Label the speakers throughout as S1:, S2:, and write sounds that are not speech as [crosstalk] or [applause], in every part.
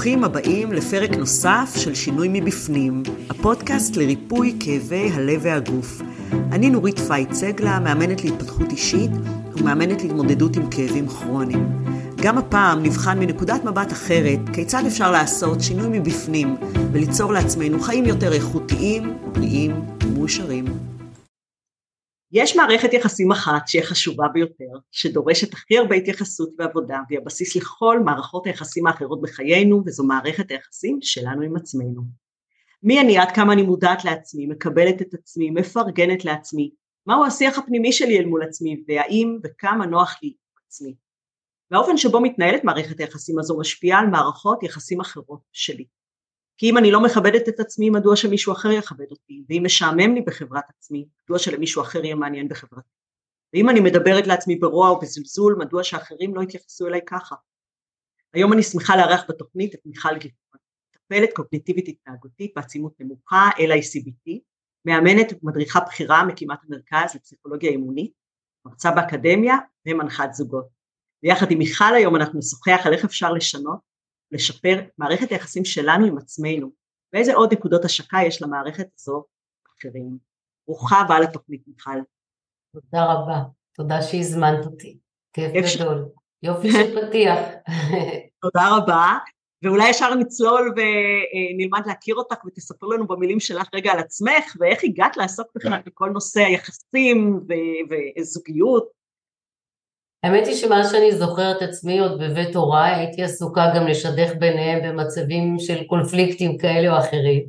S1: ברוכים הבאים לפרק נוסף של שינוי מבפנים, הפודקאסט לריפוי כאבי הלב והגוף. אני נורית פייט סגלה, מאמנת להתפתחות אישית ומאמנת להתמודדות עם כאבים כרוניים. גם הפעם נבחן מנקודת מבט אחרת כיצד אפשר לעשות שינוי מבפנים וליצור לעצמנו חיים יותר איכותיים, בריאים ומאושרים. יש מערכת יחסים אחת שהיא החשובה ביותר, שדורשת הכי הרבה התייחסות ועבודה, והיא הבסיס לכל מערכות היחסים האחרות בחיינו, וזו מערכת היחסים שלנו עם עצמנו. מי אני, עד כמה אני מודעת לעצמי, מקבלת את עצמי, מפרגנת לעצמי, מהו השיח הפנימי שלי אל מול עצמי, והאם וכמה נוח לי עם עצמי. והאופן שבו מתנהלת מערכת היחסים הזו משפיעה על מערכות יחסים אחרות שלי. כי אם אני לא מכבדת את עצמי, מדוע שמישהו אחר יכבד אותי? ואם משעמם לי בחברת עצמי, מדוע שלמישהו אחר יהיה מעניין בחברתי? ואם אני מדברת לעצמי ברוע או בזלזול, מדוע שאחרים לא יתייחסו אליי ככה? היום אני שמחה לארח בתוכנית את מיכל גיטון, מטפלת קוגניטיבית התנהגותית בעצימות נמוכה, LICBT, מאמנת ומדריכה בכירה מקימת המרכז לפסיכולוגיה אימונית, מרצה באקדמיה ומנחת זוגות. ויחד עם מיכל היום אנחנו נשוחח על איך אפשר לשנות לשפר את מערכת היחסים שלנו עם עצמנו. ואיזה עוד נקודות השקה יש למערכת הזו? אחרים. ברוכה הבאה לתוכנית מיכל.
S2: תודה רבה, תודה שהזמנת אותי, כיף גדול, יופי של [laughs] פתיח.
S1: תודה רבה, ואולי ישר נצלול ונלמד להכיר אותך ותספר לנו במילים שלך רגע על עצמך ואיך הגעת לעסוק בכלל בכל נושא היחסים וזוגיות
S2: האמת היא שמאז שאני זוכרת עצמי עוד בבית הוריי הייתי עסוקה גם לשדך ביניהם במצבים של קונפליקטים כאלה או אחרים.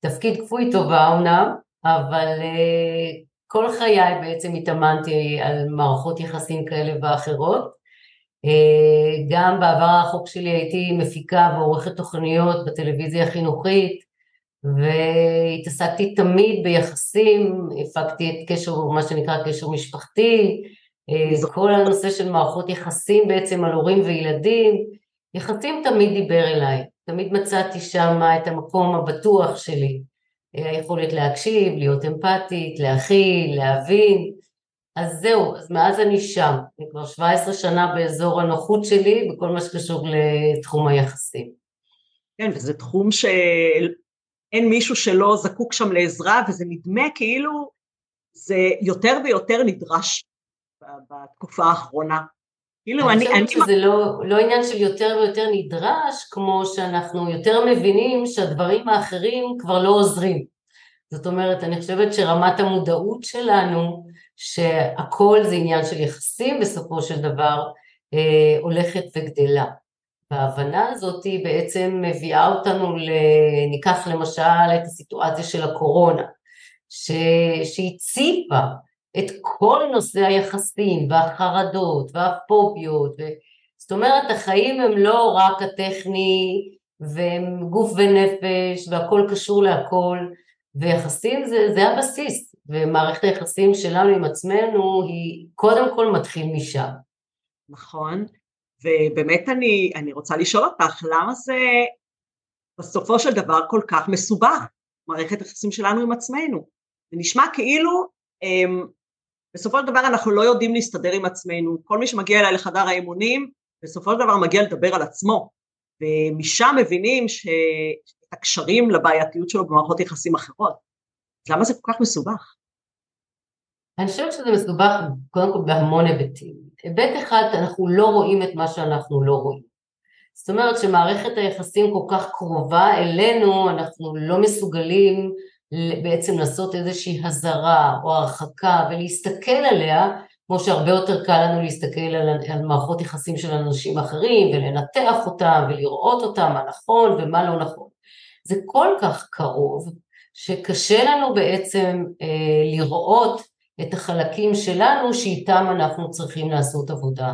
S2: תפקיד כפוי טובה אמנם, אבל uh, כל חיי בעצם התאמנתי על מערכות יחסים כאלה ואחרות. Uh, גם בעבר הרחוק שלי הייתי מפיקה ועורכת תוכניות בטלוויזיה החינוכית והתעסקתי תמיד ביחסים, הפקתי את קשר, מה שנקרא קשר משפחתי, אה, כל הנושא של מערכות יחסים בעצם על הורים וילדים, יחסים תמיד דיבר אליי, תמיד מצאתי שם את המקום הבטוח שלי, אה, היכולת להקשיב, להיות אמפתית, להכיל, להבין, אז זהו, אז מאז אני שם, אני כבר 17 שנה באזור הנוחות שלי בכל מה שקשור לתחום היחסים.
S1: כן, וזה תחום שאין מישהו שלא זקוק שם לעזרה, וזה נדמה כאילו זה יותר ויותר נדרש בתקופה האחרונה.
S2: כאילו אני... אני חושבת שזה לא, לא עניין של יותר ויותר נדרש, כמו שאנחנו יותר מבינים שהדברים האחרים כבר לא עוזרים. זאת אומרת, אני חושבת שרמת המודעות שלנו, שהכל זה עניין של יחסים בסופו של דבר, אה, הולכת וגדלה. וההבנה הזאת היא בעצם מביאה אותנו, ל... ניקח למשל את הסיטואציה של הקורונה, ש... שהציפה את כל נושא היחסים והחרדות והפוביות, ו... זאת אומרת החיים הם לא רק הטכני והם גוף ונפש והכל קשור להכל ויחסים זה, זה הבסיס ומערכת היחסים שלנו עם עצמנו היא קודם כל מתחיל משם.
S1: נכון, ובאמת אני, אני רוצה לשאול אותך למה זה בסופו של דבר כל כך מסובך מערכת היחסים שלנו עם עצמנו. זה נשמע כאילו אמ, בסופו של דבר אנחנו לא יודעים להסתדר עם עצמנו, כל מי שמגיע אליי לחדר האימונים בסופו של דבר מגיע לדבר על עצמו ומשם מבינים שאת הקשרים לבעייתיות שלו במערכות יחסים אחרות. אז למה זה כל כך מסובך?
S2: אני חושבת שזה מסובך קודם כל בהמון היבטים. היבט אחד, אנחנו לא רואים את מה שאנחנו לא רואים. זאת אומרת שמערכת היחסים כל כך קרובה אלינו, אנחנו לא מסוגלים בעצם לעשות איזושהי הזרה או הרחקה ולהסתכל עליה, כמו שהרבה יותר קל לנו להסתכל על, על מערכות יחסים של אנשים אחרים ולנתח אותם ולראות אותם, מה נכון ומה לא נכון. זה כל כך קרוב, שקשה לנו בעצם אה, לראות את החלקים שלנו שאיתם אנחנו צריכים לעשות עבודה.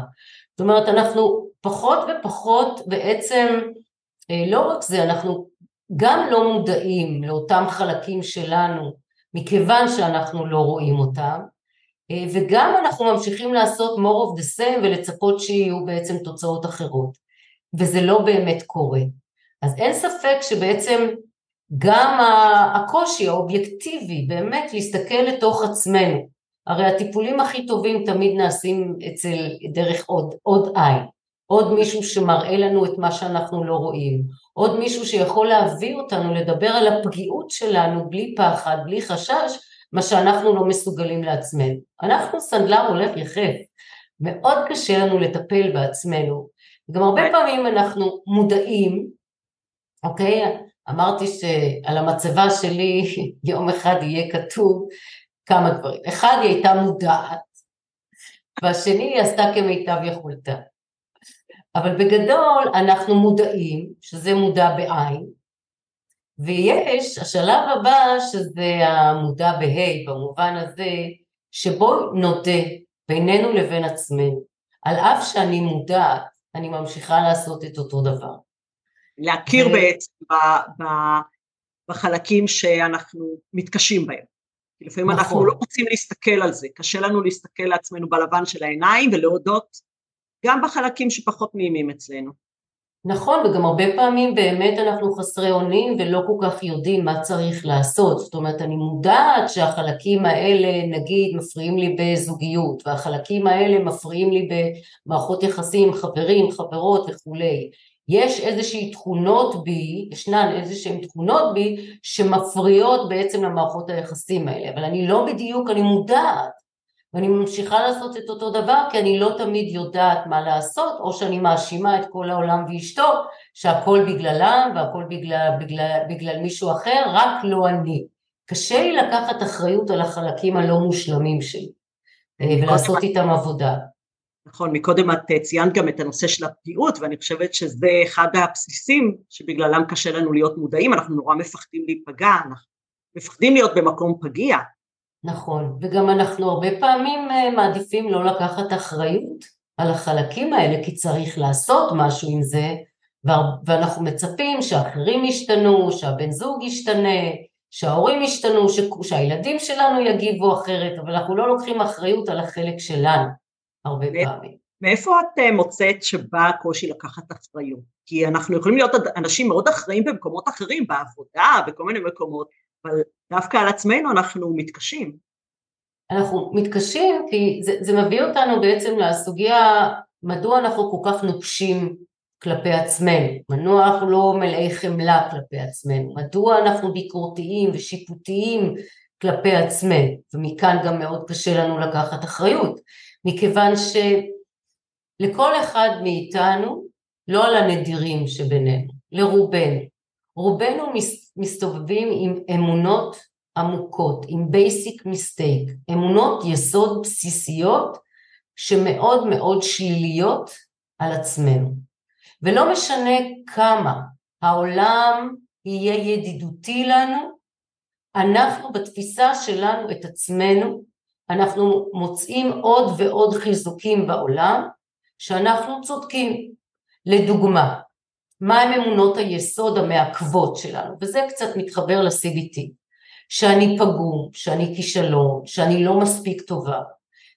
S2: זאת אומרת, אנחנו פחות ופחות בעצם, אה, לא רק זה, אנחנו גם לא מודעים לאותם חלקים שלנו מכיוון שאנחנו לא רואים אותם אה, וגם אנחנו ממשיכים לעשות more of the same ולצפות שיהיו בעצם תוצאות אחרות. וזה לא באמת קורה. אז אין ספק שבעצם גם הקושי האובייקטיבי באמת להסתכל לתוך עצמנו, הרי הטיפולים הכי טובים תמיד נעשים אצל דרך עוד, עוד עין, עוד מישהו שמראה לנו את מה שאנחנו לא רואים, עוד מישהו שיכול להביא אותנו לדבר על הפגיעות שלנו בלי פחד, בלי חשש, מה שאנחנו לא מסוגלים לעצמנו. אנחנו סנדלר הולך יחף, מאוד קשה לנו לטפל בעצמנו. גם הרבה פעמים אנחנו מודעים, אוקיי? אמרתי שעל המצבה שלי [laughs] יום אחד יהיה כתוב כמה דברים. אחד, היא הייתה מודעת, והשני, היא עשתה כמיטב יכולתה. אבל בגדול אנחנו מודעים, שזה מודע בעין, ויש השלב הבא שזה המודע בה' במובן הזה שבו נודה בינינו לבין עצמנו, על אף שאני מודעת, אני ממשיכה לעשות את אותו דבר.
S1: להכיר ו... בעצם ב, ב, בחלקים שאנחנו מתקשים בהם. כי לפעמים נכון. אנחנו לא רוצים להסתכל על זה, קשה לנו להסתכל לעצמנו בלבן של העיניים ולהודות גם בחלקים שפחות נעימים אצלנו.
S2: נכון, וגם הרבה פעמים באמת אנחנו חסרי אונים ולא כל כך יודעים מה צריך לעשות. זאת אומרת, אני מודעת שהחלקים האלה, נגיד, מפריעים לי בזוגיות, והחלקים האלה מפריעים לי במערכות יחסים, חברים, חברות וכולי. יש איזושהי תכונות בי, ישנן איזשהן תכונות בי שמפריעות בעצם למערכות היחסים האלה, אבל אני לא בדיוק, אני מודעת, ואני ממשיכה לעשות את אותו דבר כי אני לא תמיד יודעת מה לעשות, או שאני מאשימה את כל העולם ואשתו שהכל בגללם והכל בגלל, בגלל, בגלל מישהו אחר, רק לא אני. קשה לי לקחת אחריות על החלקים הלא מושלמים שלי ולעשות איתם עבודה.
S1: נכון, מקודם את אה, ציינת גם את הנושא של הפגיעות ואני חושבת שזה אחד הבסיסים שבגללם קשה לנו להיות מודעים, אנחנו נורא מפחדים להיפגע, אנחנו מפחדים להיות במקום פגיע.
S2: נכון, וגם אנחנו הרבה פעמים אה, מעדיפים לא לקחת אחריות על החלקים האלה כי צריך לעשות משהו עם זה ואנחנו מצפים שאחרים ישתנו, שהבן זוג ישתנה, שההורים ישתנו, שהילדים שלנו יגיבו אחרת, אבל אנחנו לא לוקחים אחריות על החלק שלנו. הרבה פעמים.
S1: מאיפה את אה, מוצאת שבא הקושי לקחת אחריות? כי אנחנו יכולים להיות אנשים מאוד אחראים במקומות אחרים, בעבודה, בכל מיני מקומות, אבל דווקא על עצמנו אנחנו מתקשים.
S2: אנחנו מתקשים כי זה, זה מביא אותנו בעצם לסוגיה מדוע אנחנו כל כך נוקשים כלפי עצמנו, מדוע אנחנו לא מלאי חמלה כלפי עצמנו, מדוע אנחנו ביקורתיים ושיפוטיים כלפי עצמנו, ומכאן גם מאוד קשה לנו לקחת אחריות. מכיוון שלכל אחד מאיתנו, לא על הנדירים שבינינו, לרובנו, רובנו מסתובבים עם אמונות עמוקות, עם basic mistake, אמונות יסוד בסיסיות שמאוד מאוד שליליות על עצמנו. ולא משנה כמה העולם יהיה ידידותי לנו, אנחנו בתפיסה שלנו את עצמנו אנחנו מוצאים עוד ועוד חיזוקים בעולם שאנחנו צודקים. לדוגמה, מהם אמונות היסוד המעכבות שלנו, וזה קצת מתחבר ל-CBT, שאני פגום, שאני כישלון, שאני לא מספיק טובה.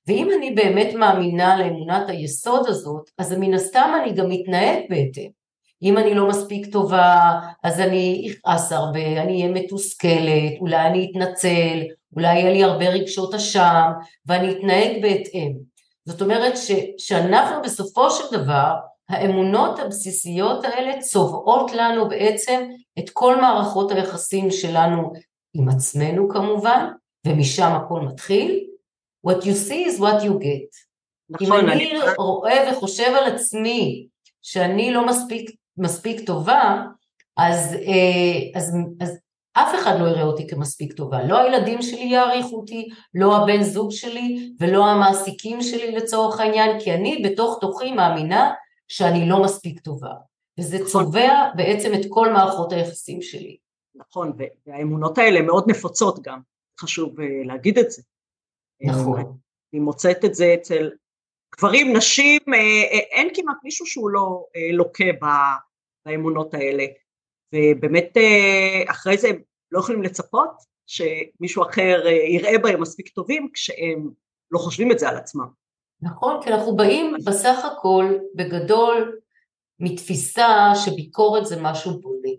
S2: ואם אני באמת מאמינה לאמונת היסוד הזאת, אז מן הסתם אני גם מתנהג בהתאם. אם אני לא מספיק טובה, אז אני אכעס הרבה, אני אהיה מתוסכלת, אולי אני אתנצל, אולי יהיה לי הרבה רגשות אשם, ואני אתנהג בהתאם. זאת אומרת ש, שאנחנו בסופו של דבר, האמונות הבסיסיות האלה צובעות לנו בעצם את כל מערכות היחסים שלנו עם עצמנו כמובן, ומשם הכל מתחיל. What you see is what you get. נכון, אם אני, אני רואה וחושב על עצמי שאני לא מספיק, מספיק טובה, אז, אה, אז, אז אף אחד לא יראה אותי כמספיק טובה, לא הילדים שלי יעריכו אותי, לא הבן זוג שלי ולא המעסיקים שלי לצורך העניין, כי אני בתוך תוכי מאמינה שאני לא מספיק טובה, וזה נכון. צובע בעצם את כל מערכות היחסים שלי.
S1: נכון, והאמונות האלה מאוד נפוצות גם, חשוב אה, להגיד את זה.
S2: נכון.
S1: אני מוצאת את זה אצל גברים, נשים, אה, אה, אין כמעט מישהו שהוא לא לוקה באמונות האלה. ובאמת אחרי זה לא יכולים לצפות שמישהו אחר אה, יראה בהם מספיק טובים כשהם לא חושבים את זה על עצמם.
S2: נכון, כי אנחנו באים בסך הכל בגדול מתפיסה שביקורת זה משהו בונה.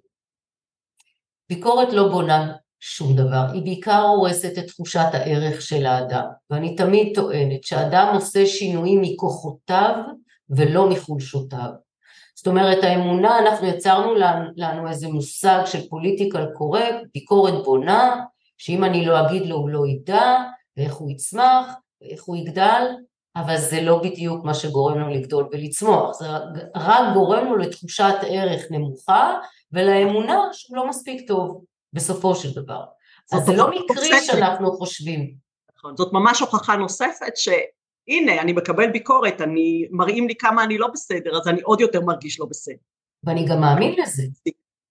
S2: ביקורת לא בונה שום דבר, היא בעיקר הורסת את תחושת הערך של האדם, ואני תמיד טוענת שאדם עושה שינויים מכוחותיו ולא מחולשותיו. זאת אומרת האמונה, אנחנו יצרנו לנו איזה מושג של פוליטיקל קורקט, ביקורת בונה, שאם אני לא אגיד לו הוא לא ידע, ואיך הוא יצמח, ואיך הוא יגדל, אבל זה לא בדיוק מה שגורם לו לגדול ולצמוח, זה רק גורם לו לתחושת ערך נמוכה ולאמונה שהוא לא מספיק טוב בסופו של דבר. אז זה לא מקרי שאנחנו חושבים.
S1: נכון, זאת ממש הוכחה נוספת שהנה אני מקבל ביקורת, אני, מראים לי כמה אני לא בסדר, אז אני עוד יותר מרגיש לא בסדר.
S2: ואני גם מאמין לזה.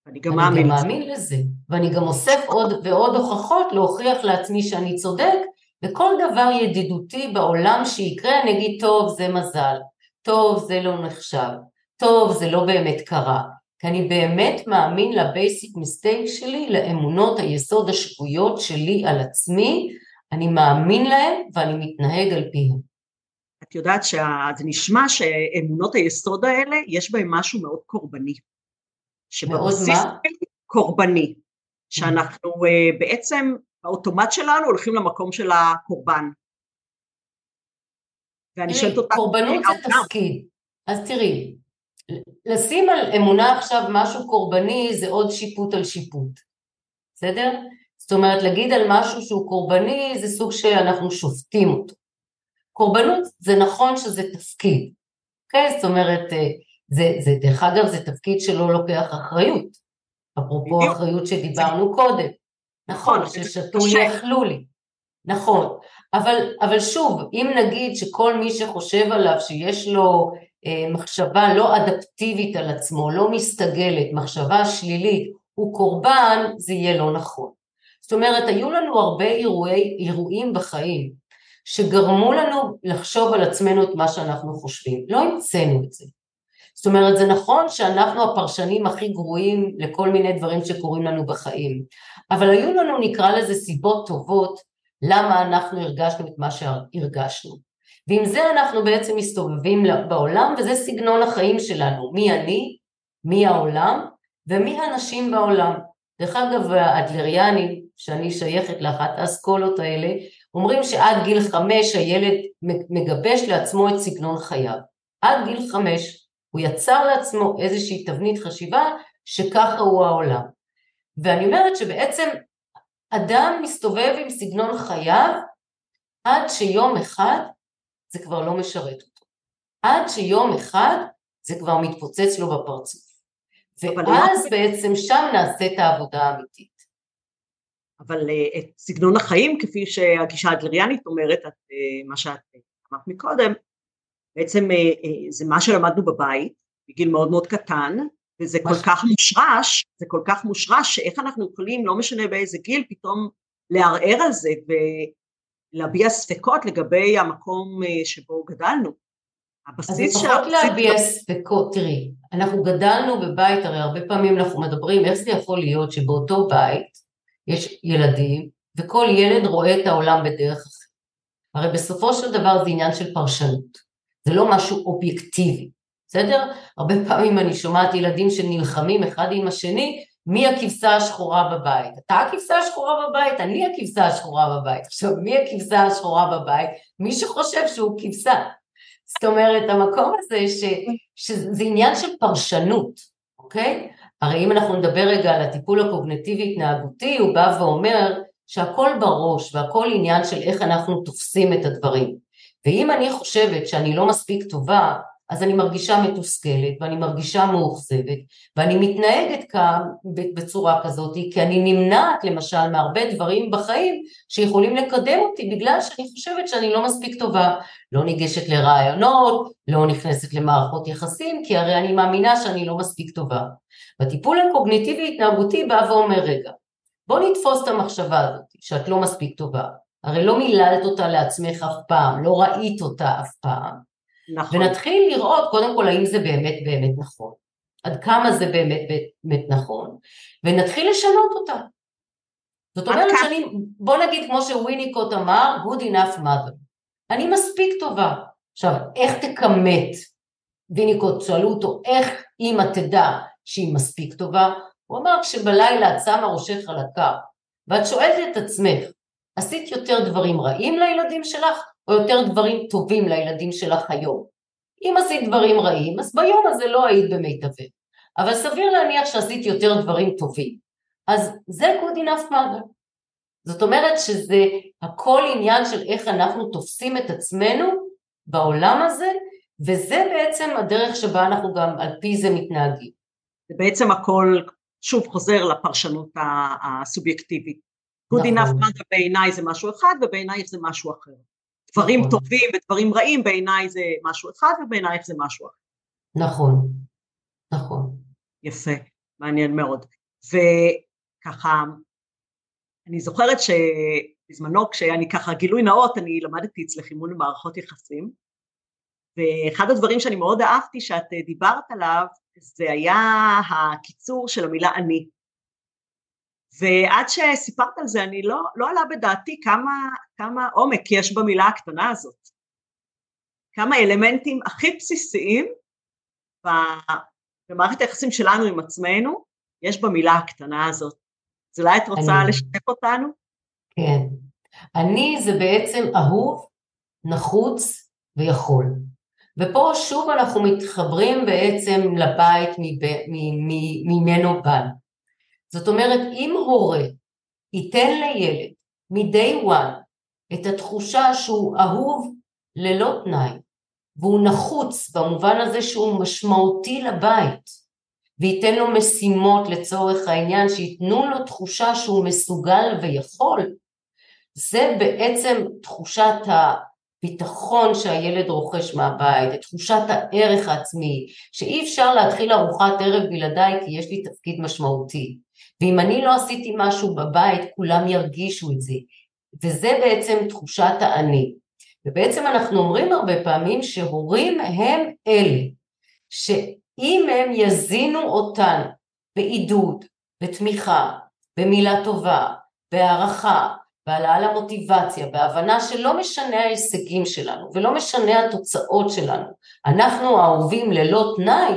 S1: אני גם מאמין
S2: לזה. ואני גם אוסף עוד ועוד הוכחות להוכיח לעצמי שאני צודק, וכל דבר ידידותי בעולם שיקרה, אני אגיד, טוב, זה מזל, טוב, זה לא נחשב, טוב, זה לא באמת קרה. כי אני באמת מאמין לבייסיק מיסטייק שלי, לאמונות היסוד השבויות שלי על עצמי, אני מאמין להם ואני מתנהג על פיהם.
S1: את יודעת שזה נשמע שאמונות היסוד האלה, יש בהם משהו מאוד קורבני.
S2: מאוד מה?
S1: קורבני. שאנחנו uh, בעצם האוטומט שלנו הולכים למקום של הקורבן.
S2: ואני שואלת אותך... קורבנות זה תפקיד. אז תראי, לשים על אמונה עכשיו משהו קורבני זה עוד שיפוט על שיפוט, בסדר? זאת אומרת להגיד על משהו שהוא קורבני זה סוג שאנחנו שופטים אותו. קורבנות זה נכון שזה תפקיד, אוקיי? זאת אומרת, אה, זה, זה, דרך אגב זה תפקיד שלא לוקח אחריות, אפרופו אחריות שדיברנו קודם. נכון, נכון ששתו לי אכלו לי, נכון, אבל, אבל שוב, אם נגיד שכל מי שחושב עליו שיש לו אה, מחשבה לא אדפטיבית על עצמו, לא מסתגלת, מחשבה שלילית, הוא קורבן, זה יהיה לא נכון. זאת אומרת, היו לנו הרבה אירועי, אירועים בחיים שגרמו לנו לחשוב על עצמנו את מה שאנחנו חושבים, לא המצאנו את זה. זאת אומרת, זה נכון שאנחנו הפרשנים הכי גרועים לכל מיני דברים שקורים לנו בחיים, אבל היו לנו, נקרא לזה, סיבות טובות למה אנחנו הרגשנו את מה שהרגשנו. ועם זה אנחנו בעצם מסתובבים בעולם, וזה סגנון החיים שלנו, מי אני, מי העולם, ומי הנשים בעולם. דרך אגב, האדלריאנים, שאני שייכת לאחת האסכולות האלה, אומרים שעד גיל חמש הילד מגבש לעצמו את סגנון חייו. עד גיל חמש. הוא יצר לעצמו איזושהי תבנית חשיבה שככה הוא העולם. ואני אומרת שבעצם אדם מסתובב עם סגנון חייו עד שיום אחד זה כבר לא משרת אותו. עד שיום אחד זה כבר מתפוצץ לו בפרצוף. ואז לא... בעצם שם נעשית העבודה האמיתית.
S1: אבל uh, את סגנון החיים, כפי שהגישה האדלריאנית אומרת, את, uh, מה שאת אמרת מקודם, בעצם אה, אה, זה מה שלמדנו בבית בגיל מאוד מאוד קטן וזה כל כך מושרש, זה כל כך מושרש שאיך אנחנו יכולים לא משנה באיזה גיל פתאום לערער על זה ולהביע ספקות לגבי המקום אה, שבו גדלנו.
S2: אז לפחות להביע ספקות, תראי, אנחנו גדלנו בבית, הרי הרבה פעמים אנחנו מדברים איך זה יכול להיות שבאותו בית יש ילדים וכל ילד רואה את העולם בדרך אחרת. הרי בסופו של דבר זה עניין של פרשנות. זה לא משהו אובייקטיבי, בסדר? הרבה פעמים אני שומעת ילדים שנלחמים אחד עם השני, מי הכבשה השחורה בבית? אתה הכבשה השחורה בבית, אני הכבשה השחורה בבית. עכשיו, מי הכבשה השחורה בבית? מי שחושב שהוא כבשה. זאת אומרת, המקום הזה ש, שזה עניין של פרשנות, אוקיי? הרי אם אנחנו נדבר רגע על הטיפול הקוגנטיבי-התנהגותי, הוא בא ואומר שהכל בראש והכל עניין של איך אנחנו תופסים את הדברים. ואם אני חושבת שאני לא מספיק טובה, אז אני מרגישה מתוסכלת ואני מרגישה מאוכזבת ואני מתנהגת כאן בצורה כזאת כי אני נמנעת למשל מהרבה דברים בחיים שיכולים לקדם אותי בגלל שאני חושבת שאני לא מספיק טובה, לא ניגשת לרעיונות, לא נכנסת למערכות יחסים כי הרי אני מאמינה שאני לא מספיק טובה. והטיפול הקוגניטיבי התנהגותי בא ואומר רגע בוא נתפוס את המחשבה הזאת שאת לא מספיק טובה הרי לא מיללת אותה לעצמך אף פעם, לא ראית אותה אף פעם. נכון. ונתחיל לראות קודם כל האם זה באמת באמת נכון, עד כמה זה באמת באמת נכון, ונתחיל לשנות אותה. זאת אומרת שאני, בוא נגיד כמו שוויניקוט אמר, good enough mother. אני מספיק טובה. עכשיו, איך תכמת? ויניקוט שאלו אותו, איך אימא תדע שהיא מספיק טובה? הוא אמר, כשבלילה את שמה ראשך על הקר, ואת שואלת את עצמך, עשית יותר דברים רעים לילדים שלך, או יותר דברים טובים לילדים שלך היום? אם עשית דברים רעים, אז ביום הזה לא היית במיטבך. אבל סביר להניח שעשית יותר דברים טובים. אז זה good enough mother. זאת אומרת שזה הכל עניין של איך אנחנו תופסים את עצמנו בעולם הזה, וזה בעצם הדרך שבה אנחנו גם על פי זה מתנהגים.
S1: זה בעצם הכל שוב חוזר לפרשנות הסובייקטיבית. Good נכון. enough mother בעיניי זה משהו אחד ובעינייך זה משהו אחר. דברים נכון. טובים ודברים רעים בעיניי זה משהו אחד ובעינייך זה משהו אחר.
S2: נכון, נכון.
S1: יפה, מעניין מאוד. וככה, אני זוכרת שבזמנו כשאני ככה גילוי נאות, אני למדתי אצלך אימון במערכות יחסים, ואחד הדברים שאני מאוד אהבתי שאת דיברת עליו, זה היה הקיצור של המילה אני. ועד שסיפרת על זה אני לא, לא עלה בדעתי כמה, כמה עומק יש במילה הקטנה הזאת. כמה אלמנטים הכי בסיסיים במערכת היחסים שלנו עם עצמנו, יש במילה הקטנה הזאת. אז אולי את רוצה אני... לשתף אותנו?
S2: כן. אני זה בעצם אהוב, נחוץ ויכול. ופה שוב אנחנו מתחברים בעצם לבית ממנו באנו. זאת אומרת, אם הורה ייתן לילד מ-day one את התחושה שהוא אהוב ללא תנאי, והוא נחוץ במובן הזה שהוא משמעותי לבית, וייתן לו משימות לצורך העניין, שייתנו לו תחושה שהוא מסוגל ויכול, זה בעצם תחושת הביטחון שהילד רוכש מהבית, את תחושת הערך העצמי, שאי אפשר להתחיל ארוחת ערב בלעדיי כי יש לי תפקיד משמעותי. ואם אני לא עשיתי משהו בבית, כולם ירגישו את זה. וזה בעצם תחושת האני. ובעצם אנחנו אומרים הרבה פעמים שהורים הם אלה, שאם הם יזינו אותנו בעידוד, בתמיכה, במילה טובה, בהערכה, בהעלאה למוטיבציה, בהבנה שלא משנה ההישגים שלנו ולא משנה התוצאות שלנו, אנחנו האהובים ללא תנאי,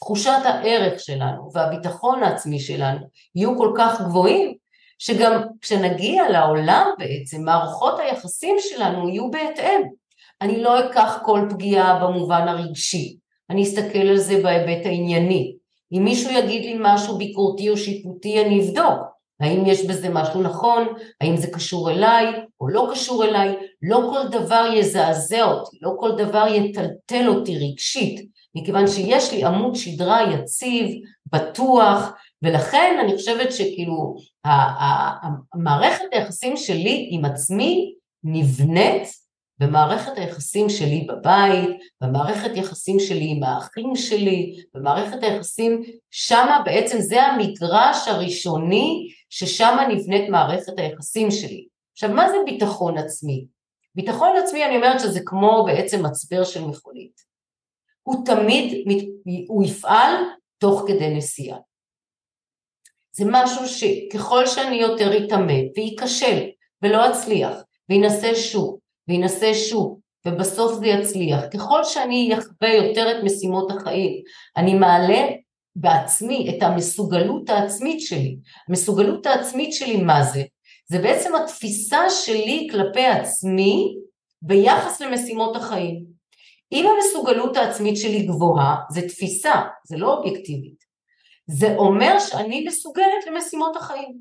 S2: תחושת הערך שלנו והביטחון העצמי שלנו יהיו כל כך גבוהים, שגם כשנגיע לעולם בעצם, מערכות היחסים שלנו יהיו בהתאם. אני לא אקח כל פגיעה במובן הרגשי, אני אסתכל על זה בהיבט הענייני. אם מישהו יגיד לי משהו ביקורתי או שיפוטי, אני אבדוק. האם יש בזה משהו נכון, האם זה קשור אליי או לא קשור אליי, לא כל דבר יזעזע אותי, לא כל דבר יטלטל אותי רגשית, מכיוון שיש לי עמוד שדרה יציב, בטוח, ולכן אני חושבת שכאילו המערכת היחסים שלי עם עצמי נבנית במערכת היחסים שלי בבית, במערכת היחסים שלי עם האחים שלי, במערכת היחסים, שמה בעצם זה המגרש הראשוני ששמה נבנית מערכת היחסים שלי. עכשיו מה זה ביטחון עצמי? ביטחון עצמי אני אומרת שזה כמו בעצם מצבר של מכונית. הוא תמיד, הוא יפעל תוך כדי נסיעה. זה משהו שככל שאני יותר אתאמן ואיכשל ולא אצליח וינסה שוב וינסה שוב ובסוף זה יצליח, ככל שאני אחווה יותר את משימות החיים, אני מעלה בעצמי את המסוגלות העצמית שלי. המסוגלות העצמית שלי מה זה? זה בעצם התפיסה שלי כלפי עצמי ביחס למשימות החיים. אם המסוגלות העצמית שלי גבוהה, זה תפיסה, זה לא אובייקטיבית. זה אומר שאני מסוגלת למשימות החיים.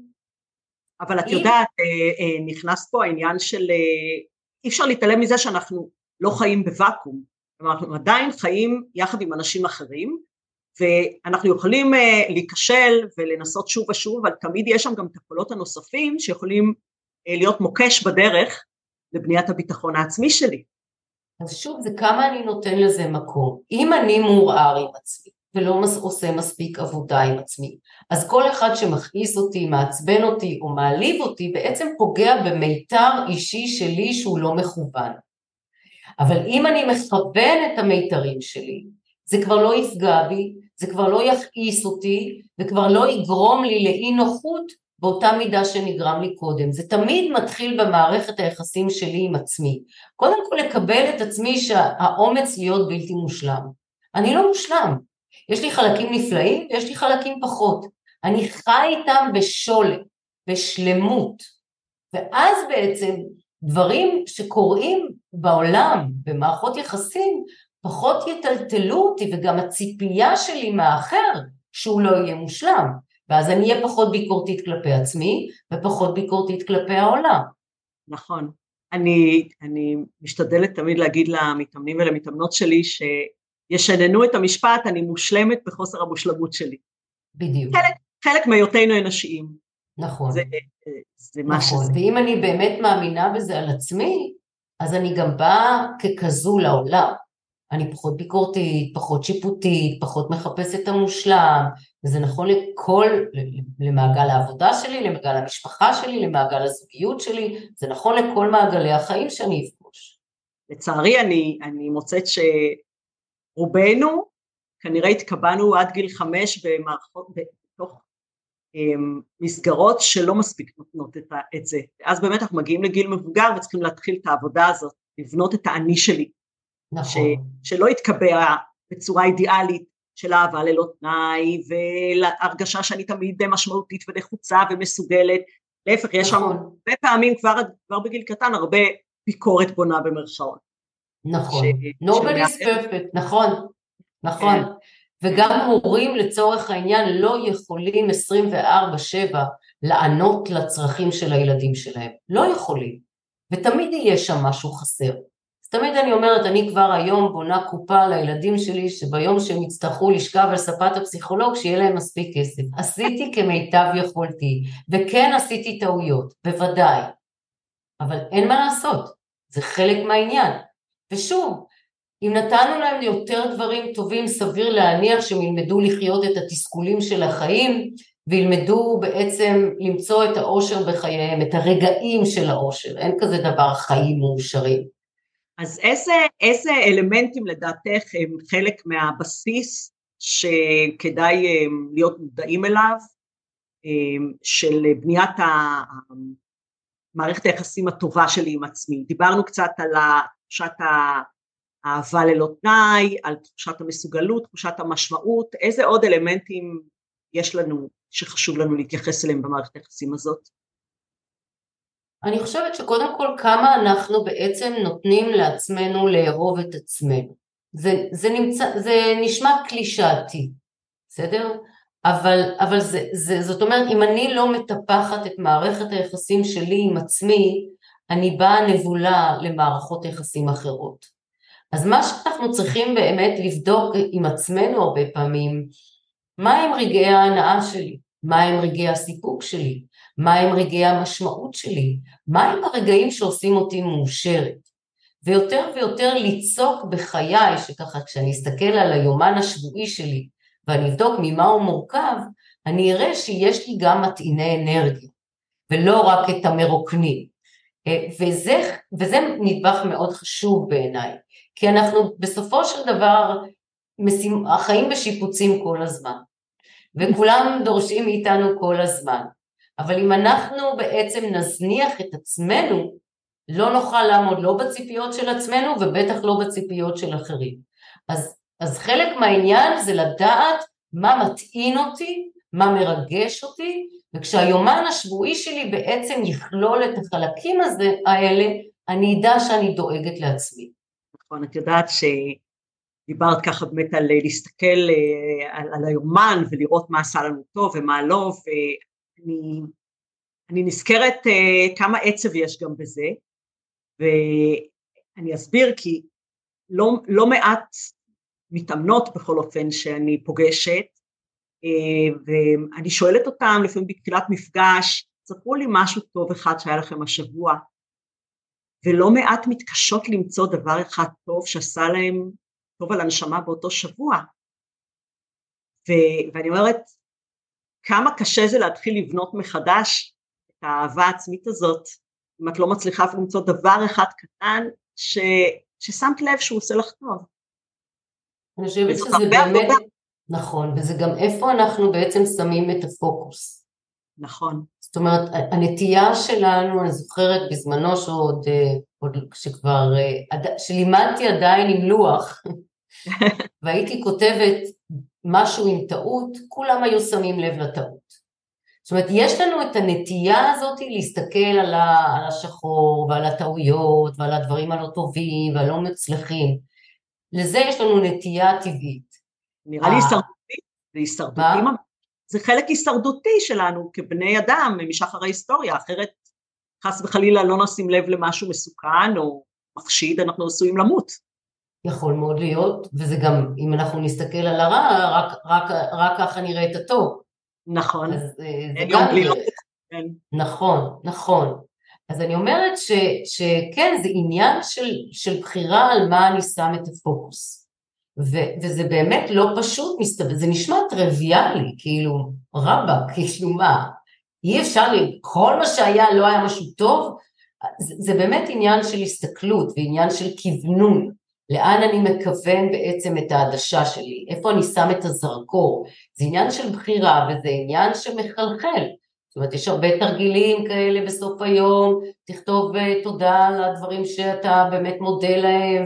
S1: אבל את אם... יודעת, אה, אה, נכנס פה העניין של, אה, אי אפשר להתעלם מזה שאנחנו לא חיים בוואקום, כלומר אנחנו עדיין חיים יחד עם אנשים אחרים, ואנחנו יכולים להיכשל ולנסות שוב ושוב, אבל תמיד יש שם גם את הקולות הנוספים שיכולים להיות מוקש בדרך לבניית הביטחון העצמי שלי.
S2: אז שוב, זה כמה אני נותן לזה מקום. אם אני מעורער עם עצמי, ולא עושה מספיק עבודה עם עצמי. אז כל אחד שמכעיס אותי, מעצבן אותי או מעליב אותי, בעצם פוגע במיתר אישי שלי שהוא לא מכוון. אבל אם אני מכוון את המיתרים שלי, זה כבר לא יפגע בי, זה כבר לא יכעיס אותי, וכבר לא יגרום לי לאי נוחות באותה מידה שנגרם לי קודם. זה תמיד מתחיל במערכת היחסים שלי עם עצמי. קודם כל לקבל את עצמי שהאומץ להיות בלתי מושלם. אני לא מושלם, יש לי חלקים נפלאים ויש לי חלקים פחות. אני חי איתם בשולת, בשלמות. ואז בעצם דברים שקורים בעולם, במערכות יחסים, פחות יטלטלו אותי וגם הציפייה שלי מהאחר שהוא לא יהיה מושלם. ואז אני אהיה פחות ביקורתית כלפי עצמי ופחות ביקורתית כלפי העולם.
S1: נכון. אני, אני משתדלת תמיד להגיד למתאמנים ולמתאמנות שלי שישננו את המשפט אני מושלמת בחוסר המושלמות שלי.
S2: בדיוק.
S1: חלק, חלק מהיותנו אנושיים.
S2: נכון.
S1: זה, זה מה
S2: נכון.
S1: שזה.
S2: ואם אני באמת מאמינה בזה על עצמי, אז אני גם באה ככזו לעולם. אני פחות ביקורתית, פחות שיפוטית, פחות מחפשת את המושלם, וזה נכון לכל, למעגל העבודה שלי, למעגל המשפחה שלי, למעגל הזוגיות שלי, זה נכון לכל מעגלי החיים שאני אפגוש.
S1: לצערי אני, אני מוצאת שרובנו כנראה התקבענו עד גיל חמש במערכות, בתוך אמ, מסגרות שלא מספיק נותנות את, את זה. אז באמת אנחנו מגיעים לגיל מבוגר וצריכים להתחיל את העבודה הזאת, לבנות את האני שלי.
S2: נכון. ש,
S1: שלא יתקבע בצורה אידיאלית של אהבה ללא תנאי והרגשה שאני תמיד משמעותית ונחוצה ומסוגלת, להפך יש נכון. שם הרבה פעמים כבר, כבר בגיל קטן הרבה ביקורת בונה במרכאות.
S2: נכון, ש... nobody's perfect, נכון, נכון, כן. וגם הורים לצורך העניין לא יכולים 24/7 לענות לצרכים של הילדים שלהם, לא יכולים, ותמיד יהיה שם משהו חסר. אז תמיד אני אומרת, אני כבר היום בונה קופה לילדים שלי, שביום שהם יצטרכו לשכב על ספת הפסיכולוג, שיהיה להם מספיק כסף. עשיתי כמיטב יכולתי, וכן עשיתי טעויות, בוודאי, אבל אין מה לעשות, זה חלק מהעניין. ושוב, אם נתנו להם יותר דברים טובים, סביר להניח שהם ילמדו לחיות את התסכולים של החיים, וילמדו בעצם למצוא את האושר בחייהם, את הרגעים של האושר, אין כזה דבר חיים מאושרים.
S1: אז איזה, איזה אלמנטים לדעתך הם חלק מהבסיס שכדאי אה, להיות מודעים אליו, אה, של בניית מערכת היחסים הטובה שלי עם עצמי. דיברנו קצת על תחושת האהבה ללא תנאי, על תחושת המסוגלות, תחושת המשמעות, איזה עוד אלמנטים יש לנו שחשוב לנו להתייחס אליהם במערכת היחסים הזאת?
S2: אני חושבת שקודם כל כמה אנחנו בעצם נותנים לעצמנו לאהוב את עצמנו. זה, זה, נמצא, זה נשמע קלישאתי, בסדר? אבל, אבל זה, זה, זאת אומרת, אם אני לא מטפחת את מערכת היחסים שלי עם עצמי, אני באה נבולה למערכות יחסים אחרות. אז מה שאנחנו צריכים באמת לבדוק עם עצמנו הרבה פעמים, מה הם רגעי ההנאה שלי? מה הם רגעי הסיפוק שלי? מה הם רגעי המשמעות שלי, מה הם הרגעים שעושים אותי מאושרת. ויותר ויותר ליצוק בחיי, שככה כשאני אסתכל על היומן השבועי שלי ואני אבדוק ממה הוא מורכב, אני אראה שיש לי גם מטעיני אנרגיה, ולא רק את המרוקנים. אה, וזה, וזה נדבך מאוד חשוב בעיניי, כי אנחנו בסופו של דבר החיים בשיפוצים כל הזמן, וכולם דורשים מאיתנו כל הזמן. אבל אם אנחנו בעצם נזניח את עצמנו, לא נוכל לעמוד לא בציפיות של עצמנו ובטח לא בציפיות של אחרים. אז, אז חלק מהעניין זה לדעת מה מטעין אותי, מה מרגש אותי, וכשהיומן השבועי שלי בעצם יכלול את החלקים הזה, האלה, אני אדע שאני דואגת לעצמי.
S1: נכון, את יודעת שדיברת ככה באמת על להסתכל אה, על, על היומן ולראות מה עשה לנו טוב ומה לא, אני, אני נזכרת uh, כמה עצב יש גם בזה, ואני אסביר כי לא, לא מעט מתאמנות בכל אופן שאני פוגשת, uh, ואני שואלת אותם לפעמים בתחילת מפגש, ספרו לי משהו טוב אחד שהיה לכם השבוע, ולא מעט מתקשות למצוא דבר אחד טוב שעשה להם טוב על הנשמה באותו שבוע. ו- ואני אומרת, כמה קשה זה להתחיל לבנות מחדש את האהבה העצמית הזאת, אם את לא מצליחה למצוא דבר אחד קטן ש, ששמת לב שהוא עושה לך טוב.
S2: אני חושבת שזה באמת, עבודה. נכון, וזה גם איפה אנחנו בעצם שמים את הפוקוס.
S1: נכון.
S2: זאת אומרת, הנטייה שלנו, אני זוכרת בזמנו שעוד, אה, עוד שכבר, אה, שלימדתי עדיין עם לוח, [laughs] והייתי כותבת משהו עם טעות, כולם היו שמים לב לטעות. זאת אומרת, יש לנו את הנטייה הזאת להסתכל על, השחור ועל הטעויות ועל הדברים הלא טובים והלא מצליחים, לזה יש לנו נטייה טבעית.
S1: נראה לי הישרדותי, זה הישרדותי, זה חלק הישרדותי שלנו כבני אדם משחר ההיסטוריה, אחרת חס וחלילה לא נשים לב למשהו מסוכן או מחשיד, אנחנו עשויים למות.
S2: יכול מאוד להיות, וזה גם, אם אנחנו נסתכל על הרע, רק, רק, רק ככה נראה את הטוב.
S1: נכון.
S2: אז אה, זה גם... לא... נכון, נכון. אז אני אומרת ש, שכן, זה עניין של, של בחירה על מה אני שם את הפוקוס. ו, וזה באמת לא פשוט, מסתבר, זה נשמע טריוויאלי, כאילו, רבאק, [laughs] כאילו מה, אי אפשר, כל מה שהיה לא היה משהו טוב, זה, זה באמת עניין של הסתכלות ועניין של כוונון, לאן אני מכוון בעצם את העדשה שלי, איפה אני שם את הזרקור, זה עניין של בחירה וזה עניין שמחלחל, זאת אומרת, יש הרבה תרגילים כאלה בסוף היום, תכתוב אה, תודה על הדברים שאתה באמת מודה להם,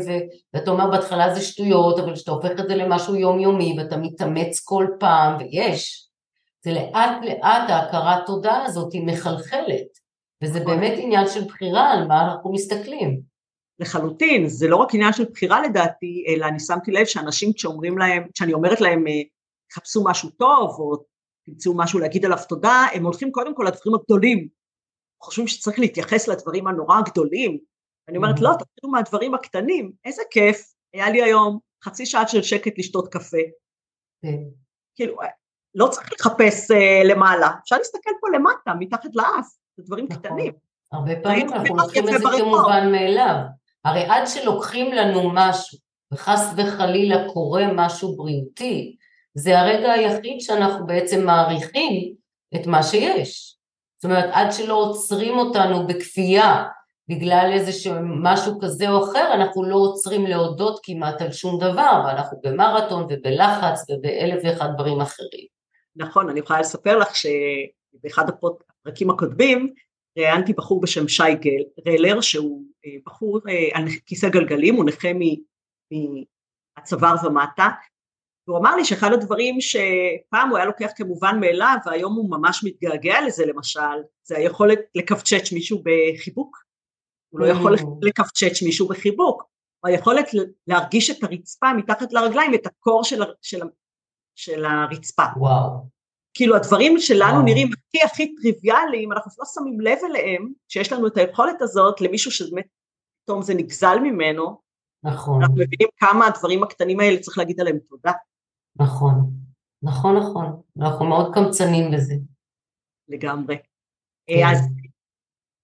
S2: ואתה אומר בהתחלה זה שטויות, אבל כשאתה הופך את זה למשהו יומיומי ואתה מתאמץ כל פעם, ויש, זה לאט לאט ההכרת תודה הזאת היא מחלחלת, וזה נכון. באמת עניין של בחירה על מה אנחנו מסתכלים.
S1: לחלוטין, זה לא רק עניין של בחירה לדעתי, אלא אני שמתי לב שאנשים כשאומרים להם, כשאני אומרת להם אה, חפשו משהו טוב או תמצאו משהו להגיד עליו תודה, הם הולכים קודם כל לדברים הגדולים. חושבים שצריך להתייחס לדברים הנורא הגדולים. אני אומרת, mm-hmm. לא, תתחילו מהדברים הקטנים, איזה כיף, היה לי היום חצי שעה של שקט לשתות קפה. כן. כאילו, לא צריך לחפש uh, למעלה, אפשר להסתכל פה למטה, מתחת לאף, זה דברים נכון. קטנים.
S2: הרבה פעמים אנחנו לוקחים את זה כמובן מאליו. הרי עד שלוקחים לנו משהו, וחס וחלילה קורה משהו בריאותי, זה הרגע היחיד שאנחנו בעצם מעריכים את מה שיש. זאת אומרת, עד שלא עוצרים אותנו בכפייה בגלל איזה משהו כזה או אחר, אנחנו לא עוצרים להודות כמעט על שום דבר, ואנחנו במרתון ובלחץ ובאלף ואחד דברים אחרים.
S1: נכון, אני יכולה לספר לך שבאחד הפרקים הקודמים ראיינתי בחור בשם שי גל, רלר, שהוא אה, בחור אה, על כיסא גלגלים, הוא נכה מהצוואר ומטה, והוא אמר לי שאחד הדברים שפעם הוא היה לוקח כמובן מאליו והיום הוא ממש מתגעגע לזה למשל, זה היכולת לקפצ'ץ' מישהו בחיבוק. הוא לא יכול mm. לקפצ'ץ' מישהו בחיבוק, או היכולת להרגיש את הרצפה מתחת לרגליים, את הקור של, של, של הרצפה.
S2: וואו.
S1: כאילו הדברים שלנו וואו. נראים הכי הכי טריוויאליים, אנחנו לא שמים לב אליהם, שיש לנו את היכולת הזאת למישהו שבאמת פתאום זה נגזל ממנו,
S2: נכון.
S1: אנחנו מבינים כמה הדברים הקטנים האלה צריך להגיד עליהם תודה.
S2: נכון, נכון, נכון, אנחנו מאוד קמצנים בזה.
S1: לגמרי. כן. אז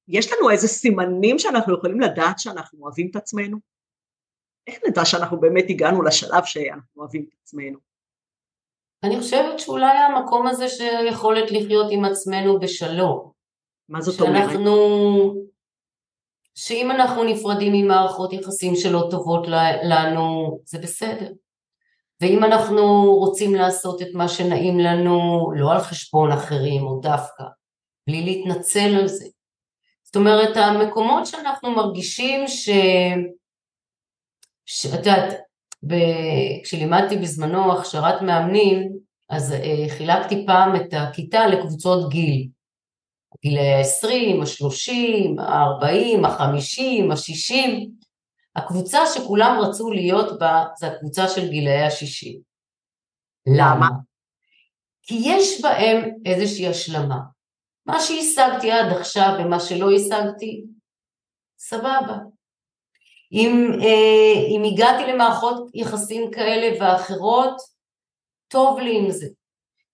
S1: יש לנו איזה סימנים שאנחנו יכולים לדעת שאנחנו אוהבים את עצמנו? איך נדע שאנחנו באמת הגענו לשלב שאנחנו אוהבים את עצמנו?
S2: אני חושבת שאולי המקום הזה שיכולת לחיות עם עצמנו בשלום.
S1: מה זאת אומרת?
S2: שאנחנו, שאם אנחנו נפרדים ממערכות יחסים שלא טובות לנו, זה בסדר. ואם אנחנו רוצים לעשות את מה שנעים לנו, לא על חשבון אחרים או דווקא, בלי להתנצל על זה. זאת אומרת, המקומות שאנחנו מרגישים ש... שאת יודעת. כשלימדתי בזמנו הכשרת מאמנים, אז uh, חילקתי פעם את הכיתה לקבוצות גיל. גילאי ה-20, ה-30, ה-40, ה-50, ה-60, הקבוצה שכולם רצו להיות בה זה הקבוצה של גילאי השישים. למה? כי יש בהם איזושהי השלמה. מה שהשגתי עד עכשיו ומה שלא השגתי, סבבה. אם, אה, אם הגעתי למערכות יחסים כאלה ואחרות, טוב לי עם זה.